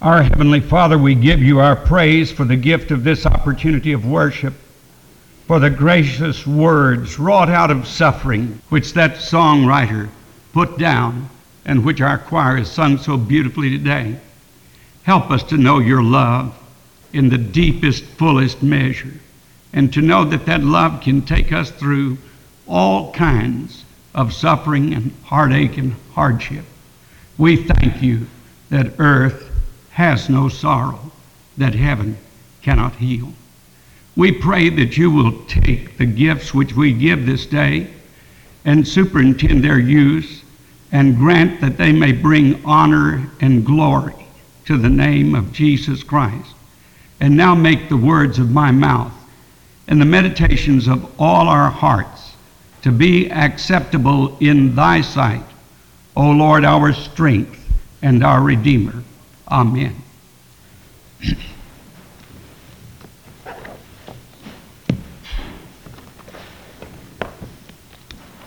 Our Heavenly Father, we give you our praise for the gift of this opportunity of worship, for the gracious words wrought out of suffering, which that songwriter put down and which our choir has sung so beautifully today. Help us to know your love in the deepest, fullest measure, and to know that that love can take us through all kinds of suffering and heartache and hardship. We thank you that earth has no sorrow, that heaven cannot heal. We pray that you will take the gifts which we give this day and superintend their use and grant that they may bring honor and glory to the name of Jesus Christ. And now make the words of my mouth and the meditations of all our hearts to be acceptable in thy sight O Lord, our strength and our Redeemer. Amen.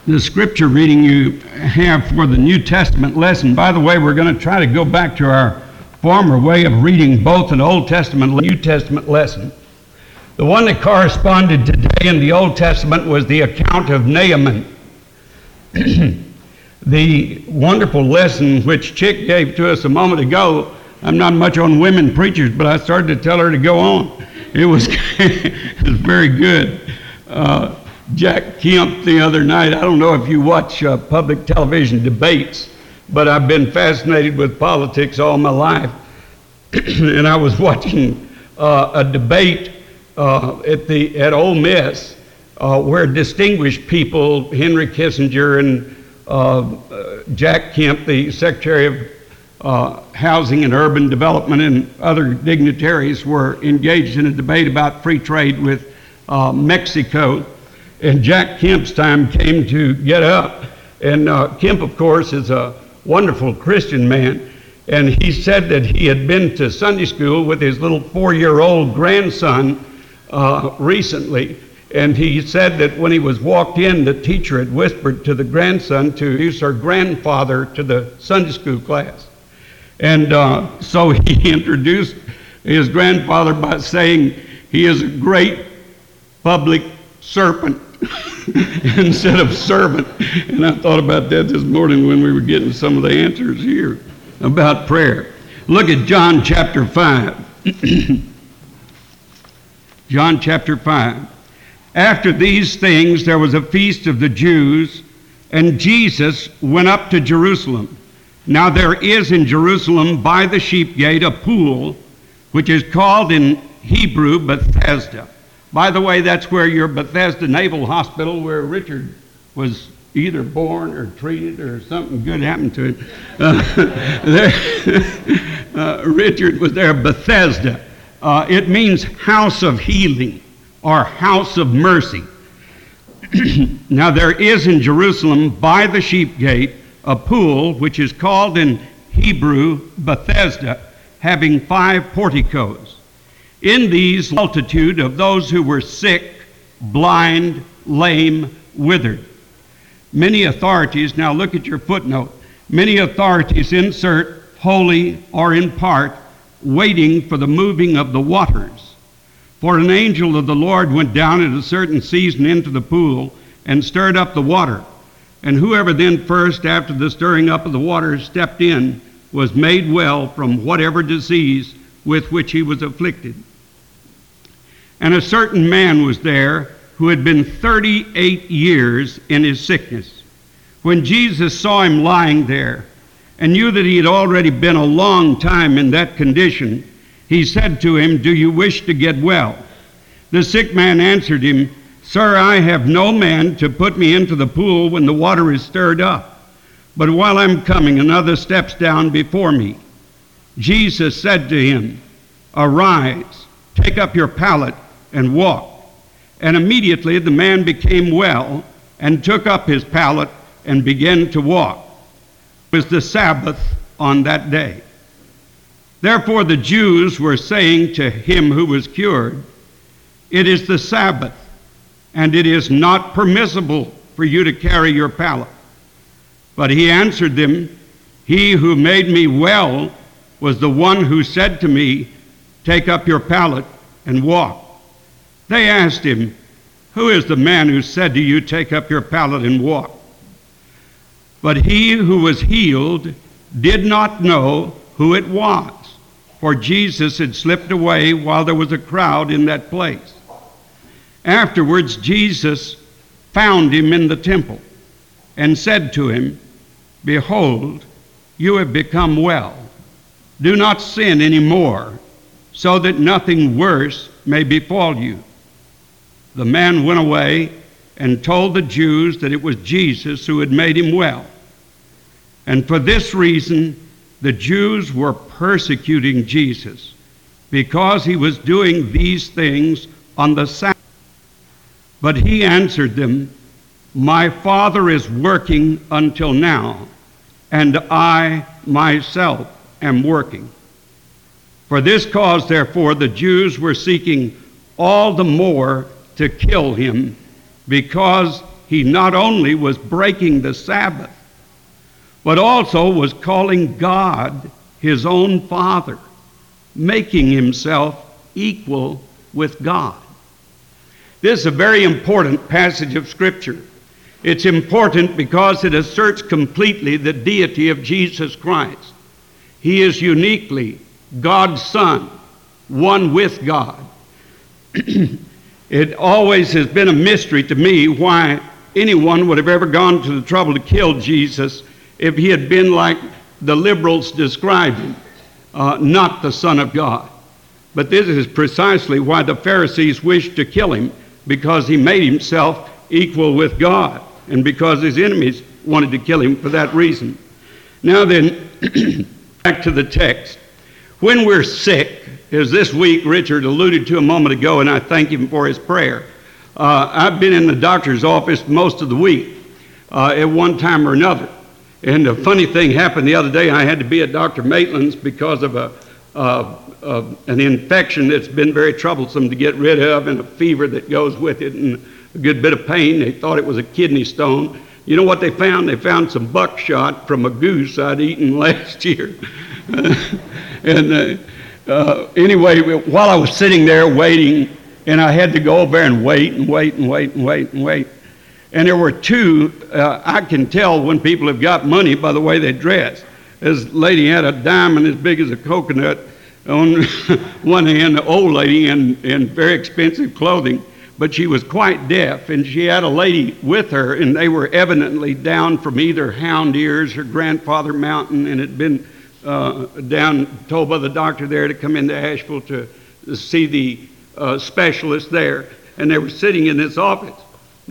the scripture reading you have for the New Testament lesson. By the way, we're going to try to go back to our former way of reading both an Old Testament and New Testament lesson. The one that corresponded today in the Old Testament was the account of Naaman. the wonderful lesson which Chick gave to us a moment ago. I'm not much on women preachers, but I started to tell her to go on. It was, it was very good. Uh, Jack Kemp the other night, I don't know if you watch uh, public television debates, but I've been fascinated with politics all my life. and I was watching uh, a debate uh, at, the, at Ole Miss uh, where distinguished people, Henry Kissinger and Jack Kemp, the Secretary of uh, Housing and Urban Development, and other dignitaries were engaged in a debate about free trade with uh, Mexico. And Jack Kemp's time came to get up. And uh, Kemp, of course, is a wonderful Christian man. And he said that he had been to Sunday school with his little four year old grandson uh, recently and he said that when he was walked in, the teacher had whispered to the grandson to introduce her grandfather to the Sunday school class. And uh, so he introduced his grandfather by saying, He is a great public serpent instead of servant. And I thought about that this morning when we were getting some of the answers here about prayer. Look at John chapter 5. John chapter 5. After these things, there was a feast of the Jews, and Jesus went up to Jerusalem. Now there is in Jerusalem by the sheep gate a pool, which is called in Hebrew Bethesda. By the way, that's where your Bethesda Naval Hospital, where Richard was either born or treated or something good happened to him. Uh, there, uh, Richard was there, Bethesda. Uh, it means house of healing or house of mercy. now there is in Jerusalem by the sheep gate a pool which is called in Hebrew Bethesda, having five porticos. In these, multitude of those who were sick, blind, lame, withered. Many authorities, now look at your footnote, many authorities insert wholly or in part, waiting for the moving of the waters. For an angel of the Lord went down at a certain season into the pool and stirred up the water. And whoever then first, after the stirring up of the water, stepped in, was made well from whatever disease with which he was afflicted. And a certain man was there who had been 38 years in his sickness. When Jesus saw him lying there and knew that he had already been a long time in that condition, he said to him, Do you wish to get well? The sick man answered him, Sir, I have no man to put me into the pool when the water is stirred up. But while I'm coming, another steps down before me. Jesus said to him, Arise, take up your pallet, and walk. And immediately the man became well and took up his pallet and began to walk. It was the Sabbath on that day. Therefore, the Jews were saying to him who was cured, It is the Sabbath, and it is not permissible for you to carry your pallet. But he answered them, He who made me well was the one who said to me, Take up your pallet and walk. They asked him, Who is the man who said to you, Take up your pallet and walk? But he who was healed did not know who it was, for Jesus had slipped away while there was a crowd in that place. Afterwards, Jesus found him in the temple and said to him, Behold, you have become well. Do not sin any more, so that nothing worse may befall you. The man went away and told the Jews that it was Jesus who had made him well. And for this reason, the Jews were persecuting Jesus, because he was doing these things on the Sabbath. But he answered them, My Father is working until now, and I myself am working. For this cause, therefore, the Jews were seeking all the more to kill him, because he not only was breaking the Sabbath, but also was calling God his own Father, making himself equal with God. This is a very important passage of Scripture. It's important because it asserts completely the deity of Jesus Christ. He is uniquely God's Son, one with God. it always has been a mystery to me why anyone would have ever gone to the trouble to kill Jesus if he had been like the liberals describe him, uh, not the Son of God. But this is precisely why the Pharisees wished to kill him, because he made himself equal with God, and because his enemies wanted to kill him for that reason. Now then, back to the text. When we're sick, as this week Richard alluded to a moment ago, and I thank him for his prayer, uh, I've been in the doctor's office most of the week uh, at one time or another. And a funny thing happened the other day. I had to be at Dr. Maitland's because of a, uh, uh, an infection that's been very troublesome to get rid of and a fever that goes with it and a good bit of pain. They thought it was a kidney stone. You know what they found? They found some buckshot from a goose I'd eaten last year. and uh, uh, anyway, while I was sitting there waiting, and I had to go over and wait and wait and wait and wait and wait. And there were two, uh, I can tell when people have got money by the way they dress. This lady had a diamond as big as a coconut on one hand, the old lady in, in very expensive clothing, but she was quite deaf, and she had a lady with her, and they were evidently down from either Hound Ears or Grandfather Mountain, and had been uh, down, told by the doctor there to come into Asheville to, see the uh, specialist there, and they were sitting in this office.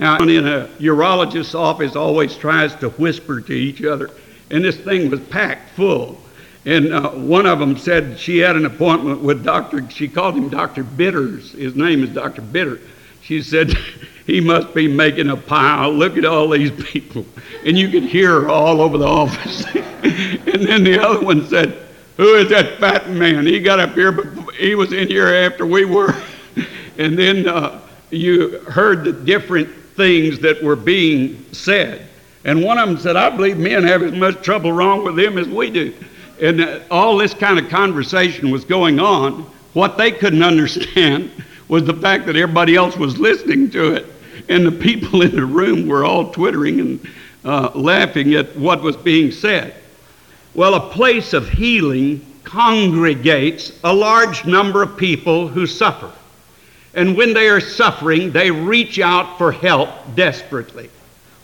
Now, in a urologist's office, always tries to whisper to each other, and this thing was packed full. And uh, one of them said she had an appointment with Dr. She called him Dr. Bitters. His name is Dr. Bitter. She said he must be making a pile. Look at all these people, and you could hear her all over the office. and then the other one said, "Who is that fat man? He got up here, but he was in here after we were." and then uh, you heard the different things that were being said. And one of them said, I believe men have as much trouble wrong with them as we do. And uh, all this kind of conversation was going on. What they couldn't understand was the fact that everybody else was listening to it. And the people in the room were all twittering and uh, laughing at what was being said. Well, a place of healing congregates a large number of people who suffer. And when they are suffering, they reach out for help desperately.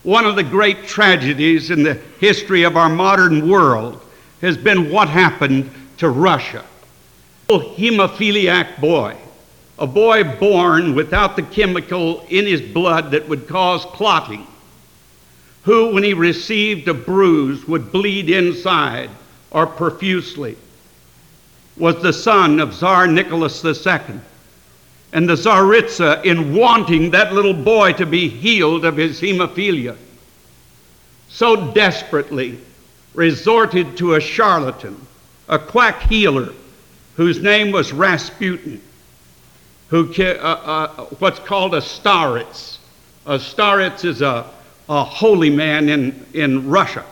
One of the great tragedies in the history of our modern world has been what happened to Russia. A hemophiliac boy, a boy born without the chemical in his blood that would cause clotting, who, when he received a bruise, would bleed inside or profusely, was the son of Tsar Nicholas II and the Tsaritsa in wanting that little boy to be healed of his hemophilia, so desperately resorted to a charlatan, a quack healer, whose name was Rasputin, who uh, uh, what's called a starets. A starets is a, a holy man in, in Russia.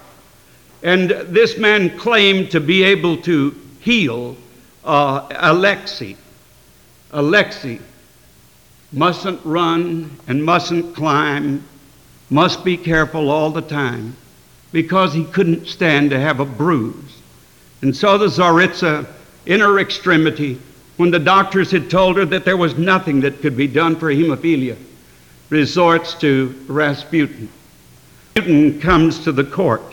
And this man claimed to be able to heal uh, Alexei. Alexei mustn't run and mustn't climb, must be careful all the time because he couldn't stand to have a bruise. And so the Tsaritsa, in her extremity, when the doctors had told her that there was nothing that could be done for hemophilia, resorts to Rasputin. Rasputin comes to the court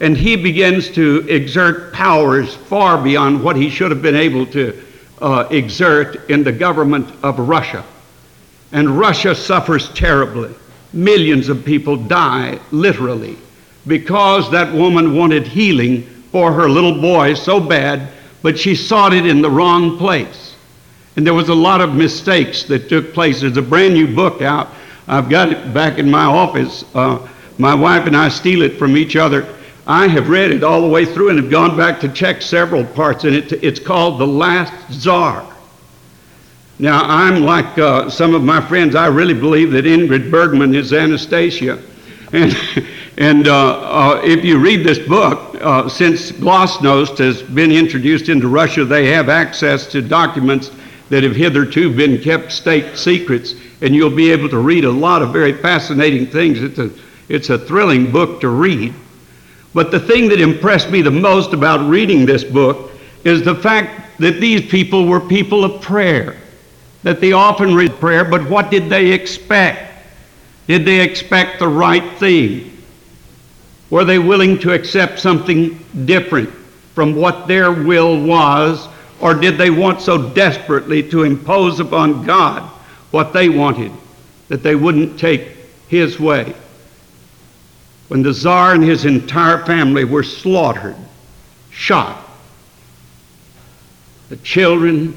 and he begins to exert powers far beyond what he should have been able to uh, exert in the government of Russia. And Russia suffers terribly. Millions of people die, literally, because that woman wanted healing for her little boy so bad, but she sought it in the wrong place. And there was a lot of mistakes that took place. There's a brand new book out. I've got it back in my office. Uh, my wife and I steal it from each other I have read it all the way through and have gone back to check several parts in it. It's called The Last Czar. Now, I'm like uh, some of my friends, I really believe that Ingrid Bergman is Anastasia. And, and uh, uh, if you read this book, uh, since Glasnost has been introduced into Russia, they have access to documents that have hitherto been kept state secrets, and you'll be able to read a lot of very fascinating things. It's a, it's a thrilling book to read. But the thing that impressed me the most about reading this book is the fact that these people were people of prayer, that they often read prayer, but what did they expect? Did they expect the right thing? Were they willing to accept something different from what their will was, or did they want so desperately to impose upon God what they wanted that they wouldn't take His way? When the Tsar and his entire family were slaughtered, shot. The children,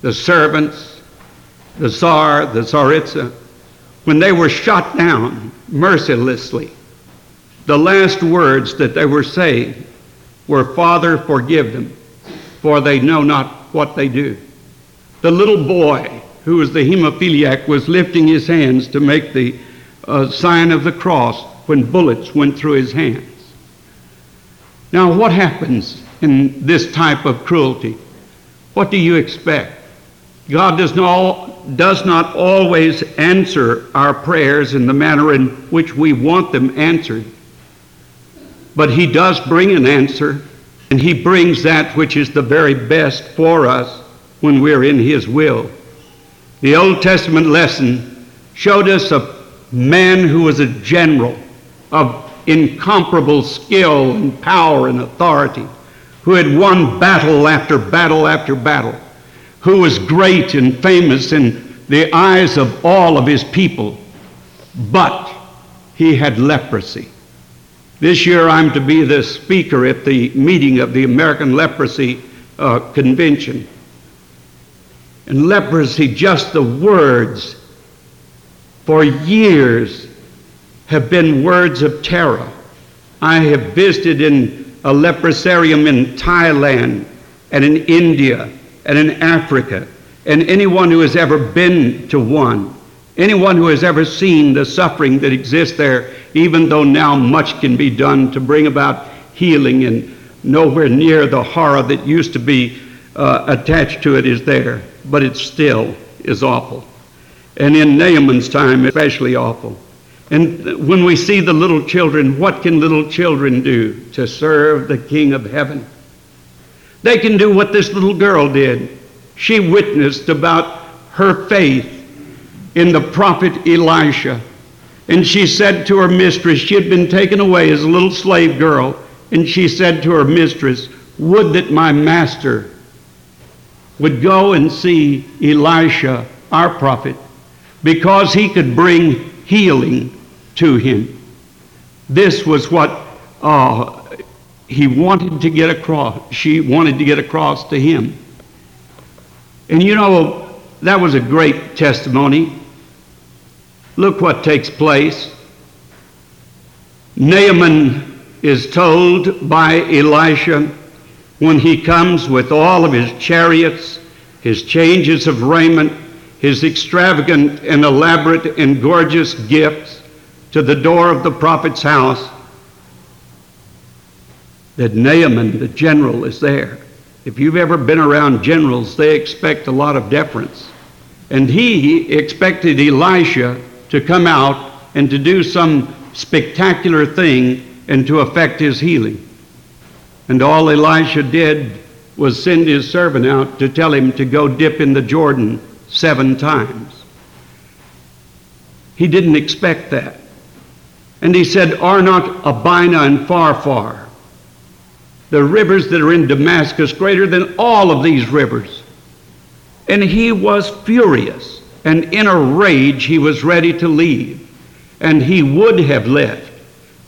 the servants, the Tsar, the Tsaritsa, when they were shot down mercilessly, the last words that they were saying were, Father, forgive them, for they know not what they do. The little boy who was the hemophiliac was lifting his hands to make the uh, sign of the cross when bullets went through his hands. Now, what happens in this type of cruelty? What do you expect? God does not, does not always answer our prayers in the manner in which we want them answered, but He does bring an answer, and He brings that which is the very best for us when we're in His will. The Old Testament lesson showed us a man who was a general of incomparable skill and power and authority, who had won battle after battle after battle, who was great and famous in the eyes of all of his people, but he had leprosy. This year I'm to be the speaker at the meeting of the American Leprosy uh, Convention. And leprosy, just the words, for years have been words of terror. I have visited in a leprosarium in Thailand and in India and in Africa, and anyone who has ever been to one, anyone who has ever seen the suffering that exists there, even though now much can be done to bring about healing and nowhere near the horror that used to be uh, attached to it is there, but it still is awful. And in Naaman's time, especially awful. And when we see the little children, what can little children do to serve the King of heaven? They can do what this little girl did. She witnessed about her faith in the prophet Elisha. And she said to her mistress, she had been taken away as a little slave girl, and she said to her mistress, Would that my master would go and see Elisha, our prophet, because he could bring healing to him. This was what uh, he wanted to get across. She wanted to get across to him. And you know, that was a great testimony. Look what takes place. Naaman is told by Elisha when he comes with all of his chariots, his changes of raiment, his extravagant and elaborate and gorgeous gifts, to the door of the prophet's house, that Naaman, the general, is there. If you've ever been around generals, they expect a lot of deference. And he expected Elisha to come out and to do some spectacular thing and to effect his healing. And all Elisha did was send his servant out to tell him to go dip in the Jordan seven times. He didn't expect that. And he said, Are not Abana and Pharpar, the rivers that are in Damascus, greater than all of these rivers? And he was furious, and in a rage he was ready to leave. And he would have left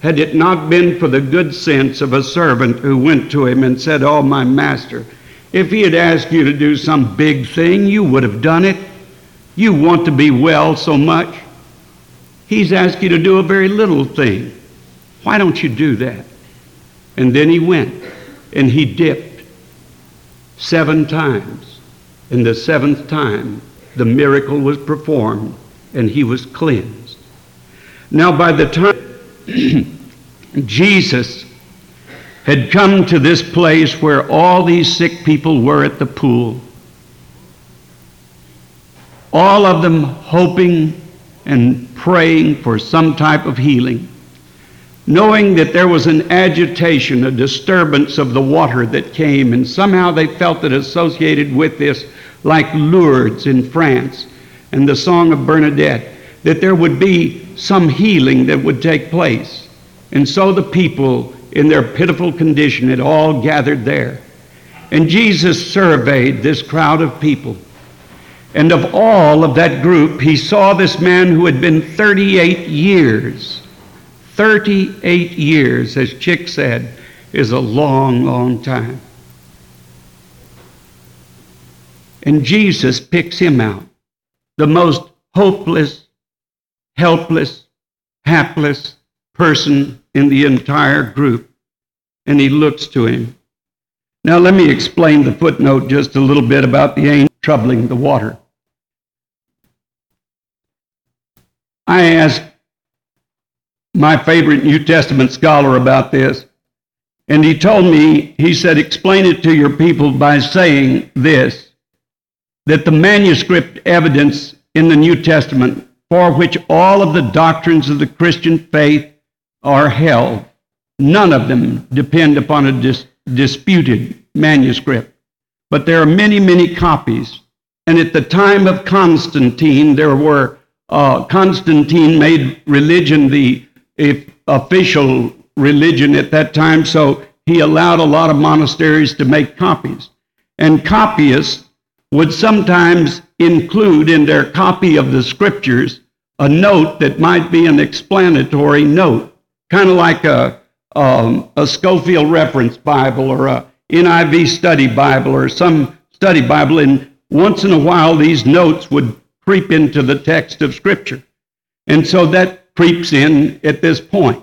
had it not been for the good sense of a servant who went to him and said, Oh, my master, if he had asked you to do some big thing, you would have done it. You want to be well so much. He's asked you to do a very little thing. Why don't you do that? And then he went and he dipped seven times. And the seventh time, the miracle was performed and he was cleansed. Now, by the time Jesus had come to this place where all these sick people were at the pool, all of them hoping and praying for some type of healing, knowing that there was an agitation, a disturbance of the water that came, and somehow they felt it associated with this, like Lourdes in France and the Song of Bernadette, that there would be some healing that would take place. And so the people, in their pitiful condition, had all gathered there. And Jesus surveyed this crowd of people. And of all of that group, he saw this man who had been 38 years. 38 years, as Chick said, is a long, long time. And Jesus picks him out, the most hopeless, helpless, hapless person in the entire group. And he looks to him. Now, let me explain the footnote just a little bit about the angel troubling the water. I asked my favorite New Testament scholar about this, and he told me, he said, explain it to your people by saying this that the manuscript evidence in the New Testament for which all of the doctrines of the Christian faith are held, none of them depend upon a dis- disputed manuscript. But there are many, many copies. And at the time of Constantine, there were, uh, Constantine made religion the official religion at that time, so he allowed a lot of monasteries to make copies. And copyists would sometimes include in their copy of the scriptures a note that might be an explanatory note, kind of like a, um, a Scofield Reference Bible or a NIV Study Bible or some study Bible. And once in a while, these notes would creep into the text of Scripture. And so that creeps in at this point.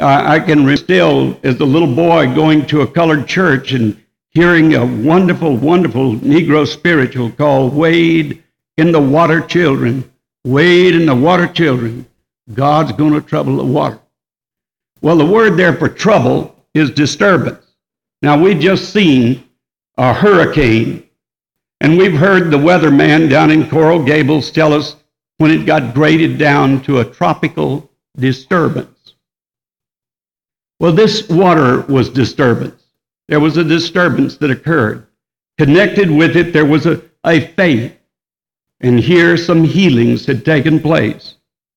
I can still, as a little boy, going to a colored church and hearing a wonderful, wonderful Negro spiritual called Wade in the Water Children. Wade in the Water Children. God's going to trouble the water. Well, the word there for trouble is disturbance. Now, we just seen a hurricane, and we've heard the weatherman down in Coral Gables tell us when it got graded down to a tropical disturbance. Well, this water was disturbance there was a disturbance that occurred. Connected with it, there was a, a faith. And here some healings had taken place.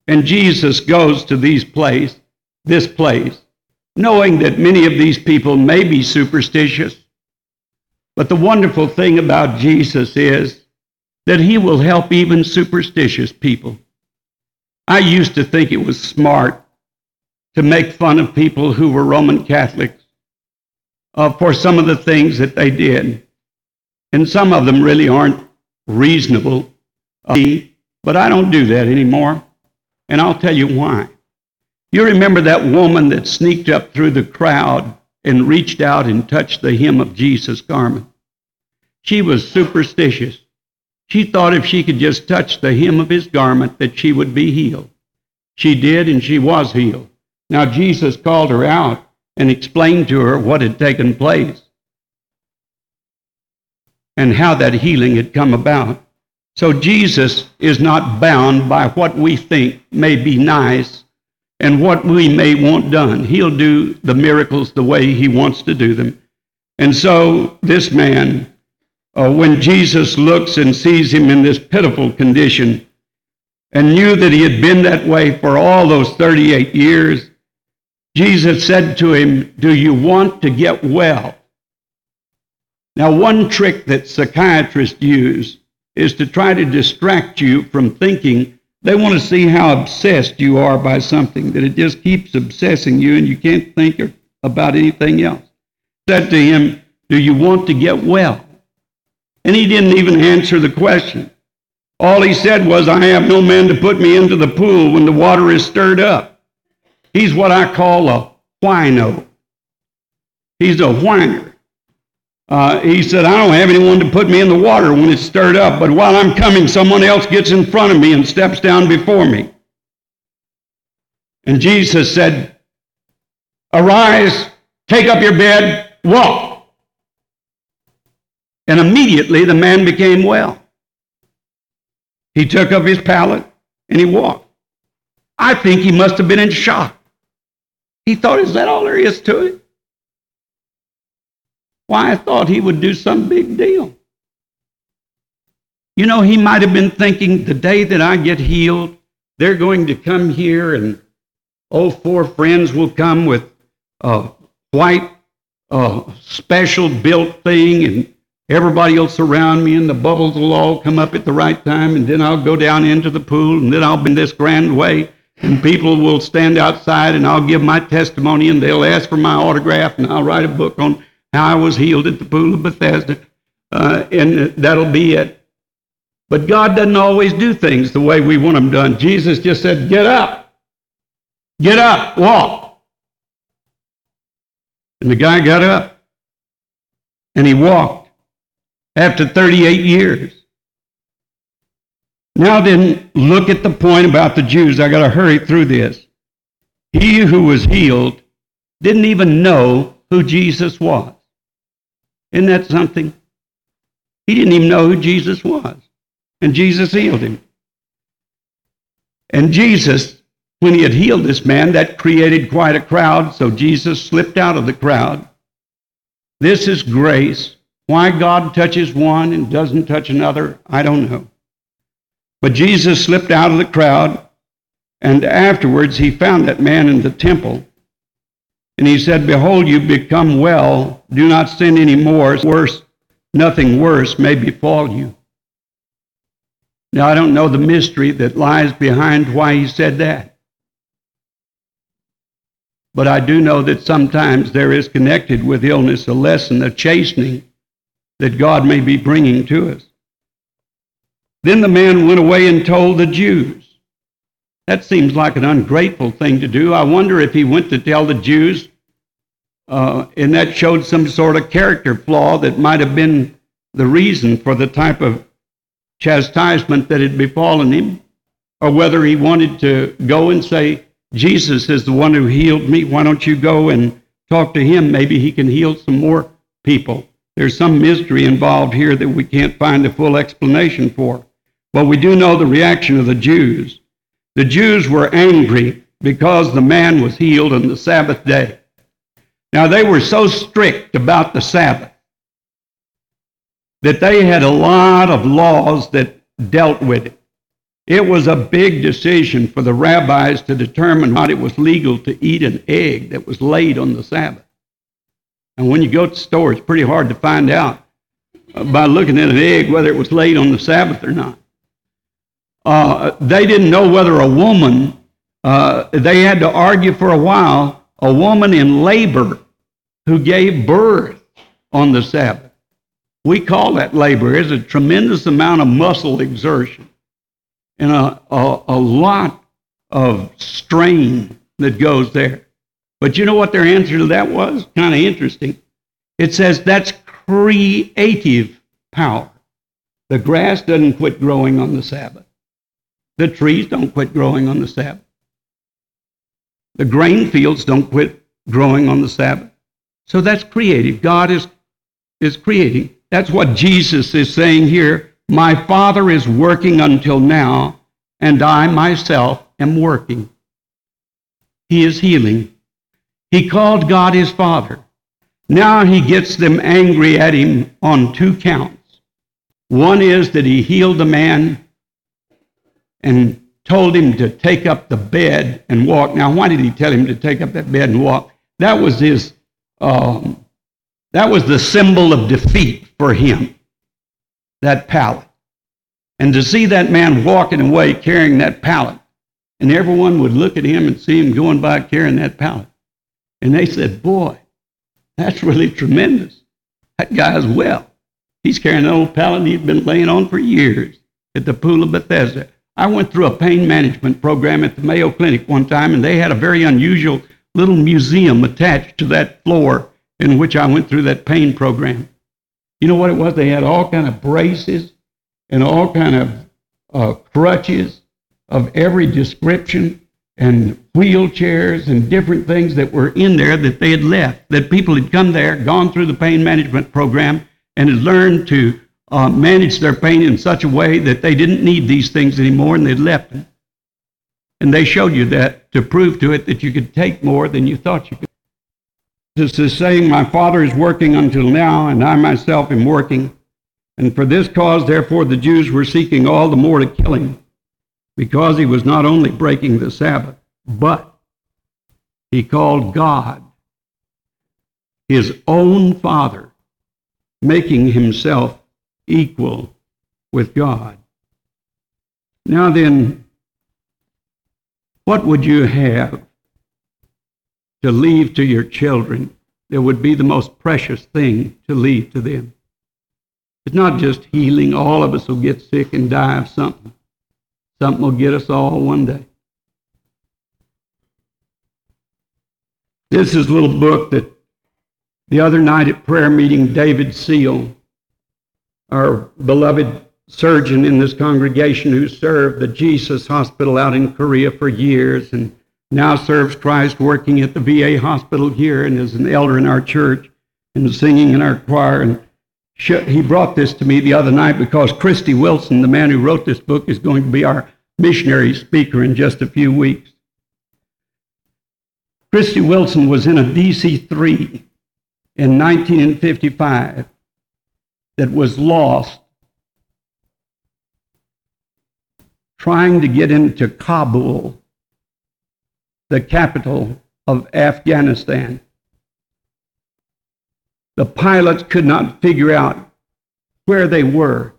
And Jesus goes to these place, this place, knowing that many of these people may be superstitious. But the wonderful thing about Jesus is that he will help even superstitious people. I used to think it was smart to make fun of people who were Roman Catholics uh, for some of the things that they did. And some of them really aren't reasonable, uh, but I don't do that anymore. And I'll tell you why. You remember that woman that sneaked up through the crowd and reached out and touched the hem of Jesus' garment? She was superstitious. She thought if she could just touch the hem of his garment that she would be healed. She did, and she was healed. Now, Jesus called her out and explained to her what had taken place and how that healing had come about. So Jesus is not bound by what we think may be nice and what we may want done. He'll do the miracles the way he wants to do them. And so this man, uh, when Jesus looks and sees him in this pitiful condition and knew that he had been that way for all those 38 years, Jesus said to him, Do you want to get well? Now, one trick that psychiatrists use is to try to distract you from thinking. They want to see how obsessed you are by something, that it just keeps obsessing you and you can't think about anything else. Said to him, Do you want to get well? And he didn't even answer the question. All he said was, I have no man to put me into the pool when the water is stirred up. He's what I call a whino. He's a whiner. Uh, he said, I don't have anyone to put me in the water when it's stirred up, but while I'm coming, someone else gets in front of me and steps down before me. And Jesus said, Arise, take up your bed, walk. And immediately the man became well. He took up his pallet and he walked. I think he must have been in shock. He thought, Is that all there is to it? Why, I thought he would do some big deal. You know, he might have been thinking the day that I get healed, they're going to come here and oh, four friends will come with a white uh, special built thing and everybody will surround me and the bubbles will all come up at the right time and then I'll go down into the pool and then I'll be in this grand way and people will stand outside and I'll give my testimony and they'll ask for my autograph and I'll write a book on how I was healed at the pool of Bethesda, uh, and that'll be it. But God doesn't always do things the way we want them done. Jesus just said, Get up. Get up. Walk. And the guy got up and he walked after 38 years. Now, then, look at the point about the Jews. I got to hurry through this. He who was healed didn't even know who Jesus was. Isn't that something? He didn't even know who Jesus was. And Jesus healed him. And Jesus, when he had healed this man, that created quite a crowd, so Jesus slipped out of the crowd. This is grace. Why God touches one and doesn't touch another, I don't know. But Jesus slipped out of the crowd, and afterwards he found that man in the temple. And he said, Behold, you become well. Do not sin any more. Worse, nothing worse may befall you. Now, I don't know the mystery that lies behind why he said that. But I do know that sometimes there is connected with illness a lesson, a chastening that God may be bringing to us. Then the man went away and told the Jews. That seems like an ungrateful thing to do. I wonder if he went to tell the Jews, uh, and that showed some sort of character flaw that might have been the reason for the type of chastisement that had befallen him, or whether he wanted to go and say, Jesus is the one who healed me. Why don't you go and talk to him? Maybe he can heal some more people. There's some mystery involved here that we can't find a full explanation for. But we do know the reaction of the Jews. The Jews were angry because the man was healed on the Sabbath day. Now, they were so strict about the Sabbath that they had a lot of laws that dealt with it. It was a big decision for the rabbis to determine what it was legal to eat an egg that was laid on the Sabbath. And when you go to the store, it's pretty hard to find out by looking at an egg whether it was laid on the Sabbath or not uh, they didn't know whether a woman, uh, they had to argue for a while, a woman in labor who gave birth on the Sabbath. We call that labor. It's a tremendous amount of muscle exertion and a, a, a lot of strain that goes there. But you know what their answer to that was? Kind of interesting. It says that's creative power. The grass doesn't quit growing on the Sabbath. The trees don't quit growing on the Sabbath. The grain fields don't quit growing on the Sabbath. So that's creative. God is, is creating. That's what Jesus is saying here. My Father is working until now, and I myself am working. He is healing. He called God his Father. Now he gets them angry at him on two counts. One is that he healed a man and told him to take up the bed and walk. Now, why did he tell him to take up that bed and walk? That was his. Um, that was the symbol of defeat for him. That pallet, and to see that man walking away carrying that pallet, and everyone would look at him and see him going by carrying that pallet, and they said, "Boy, that's really tremendous. That guy's well. He's carrying an old pallet he's been laying on for years at the pool of Bethesda." I went through a pain management program at the Mayo Clinic one time, and they had a very unusual little museum attached to that floor in which I went through that pain program. You know what it was? They had all kind of braces and all kind of uh, crutches of every description and wheelchairs and different things that were in there that they had left. That people had come there, gone through the pain management program, and had learned to uh, managed their pain in such a way that they didn't need these things anymore and they'd left them. And they showed you that to prove to it that you could take more than you thought you could. This is saying, My Father is working until now, and I myself am working. And for this cause, therefore, the Jews were seeking all the more to kill him, because he was not only breaking the Sabbath, but he called God his own Father, making himself equal with God. Now then, what would you have to leave to your children that would be the most precious thing to leave to them? It's not just healing. All of us will get sick and die of something. Something will get us all one day. This is a little book that the other night at prayer meeting, David Seel our beloved surgeon in this congregation who served the Jesus Hospital out in Korea for years and now serves Christ working at the VA hospital here and is an elder in our church and singing in our choir. And he brought this to me the other night because Christy Wilson, the man who wrote this book, is going to be our missionary speaker in just a few weeks. Christy Wilson was in a DC 3 in 1955 that was lost trying to get into Kabul, the capital of Afghanistan. The pilots could not figure out where they were.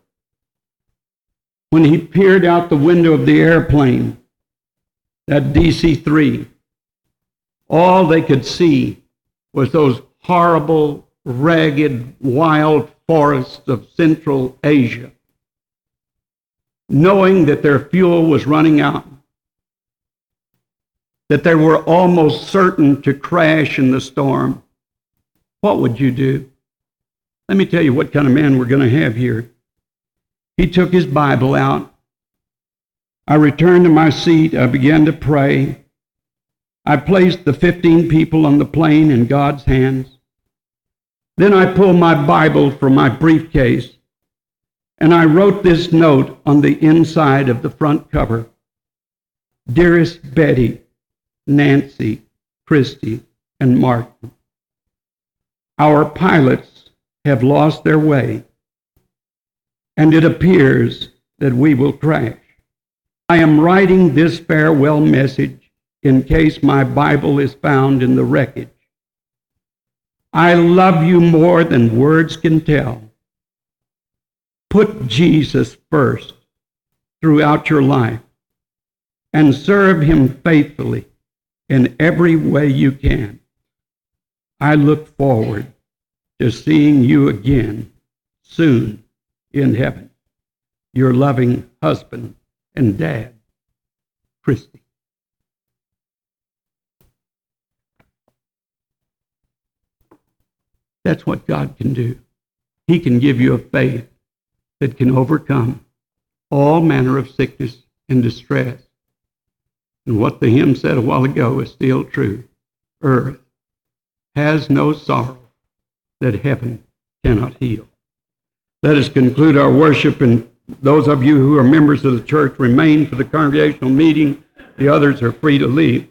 When he peered out the window of the airplane, that DC 3, all they could see was those horrible, ragged, wild forests of Central Asia, knowing that their fuel was running out, that they were almost certain to crash in the storm, what would you do? Let me tell you what kind of man we're going to have here. He took his Bible out. I returned to my seat. I began to pray. I placed the 15 people on the plane in God's hands. Then I pulled my Bible from my briefcase and I wrote this note on the inside of the front cover Dearest Betty, Nancy, Christy, and Martin, our pilots have lost their way, and it appears that we will crash. I am writing this farewell message in case my Bible is found in the wreckage. I love you more than words can tell. Put Jesus first throughout your life and serve him faithfully in every way you can. I look forward to seeing you again soon in heaven. Your loving husband and dad, Christy. That's what God can do. He can give you a faith that can overcome all manner of sickness and distress. And what the hymn said a while ago is still true. Earth has no sorrow that heaven cannot heal. Let us conclude our worship, and those of you who are members of the church remain for the congregational meeting. The others are free to leave.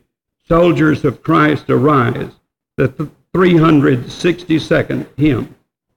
Soldiers of Christ, arise. The 362nd hymn.